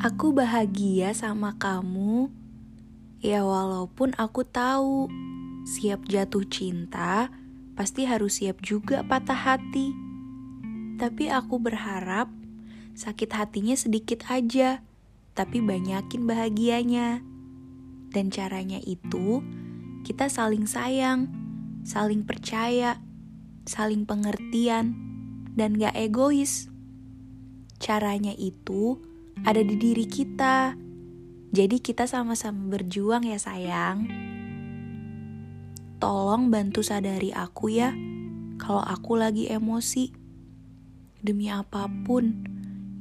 Aku bahagia sama kamu, ya walaupun aku tahu siap jatuh cinta pasti harus siap juga patah hati. Tapi aku berharap sakit hatinya sedikit aja, tapi banyakin bahagianya. Dan caranya itu kita saling sayang, saling percaya, saling pengertian, dan gak egois. Caranya itu ada di diri kita. Jadi kita sama-sama berjuang ya sayang. Tolong bantu sadari aku ya kalau aku lagi emosi. Demi apa pun,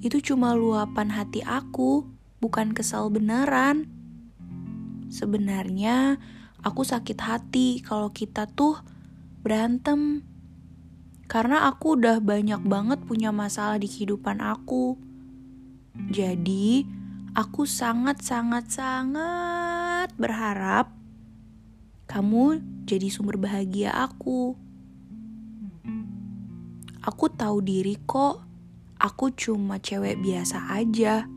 itu cuma luapan hati aku, bukan kesal beneran. Sebenarnya aku sakit hati kalau kita tuh berantem. Karena aku udah banyak banget punya masalah di kehidupan aku jadi, aku sangat-sangat-sangat berharap kamu jadi sumber bahagia aku. Aku tahu diri kok, aku cuma cewek biasa aja.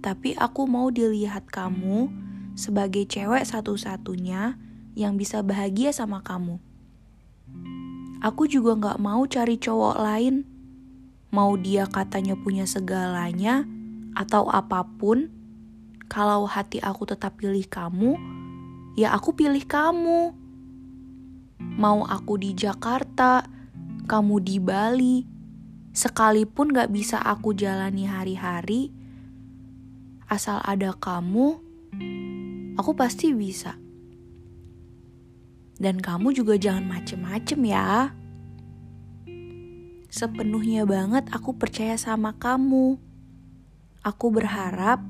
Tapi aku mau dilihat kamu sebagai cewek satu-satunya yang bisa bahagia sama kamu. Aku juga gak mau cari cowok lain. Mau dia katanya punya segalanya, atau apa pun, kalau hati aku tetap pilih kamu, ya aku pilih kamu. Mau aku di Jakarta, kamu di Bali, sekalipun gak bisa aku jalani hari-hari, asal ada kamu, aku pasti bisa. Dan kamu juga jangan macem-macem ya. Sepenuhnya banget aku percaya sama kamu. Aku berharap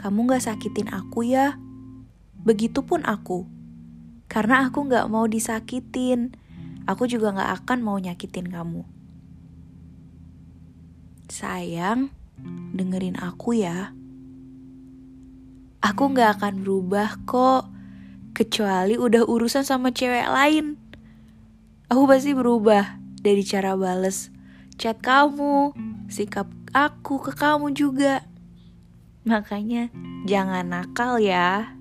kamu gak sakitin aku ya. Begitupun aku. Karena aku gak mau disakitin. Aku juga gak akan mau nyakitin kamu. Sayang, dengerin aku ya. Aku gak akan berubah kok. Kecuali udah urusan sama cewek lain. Aku pasti berubah dari cara bales chat kamu, sikap aku ke kamu juga. Makanya jangan nakal ya.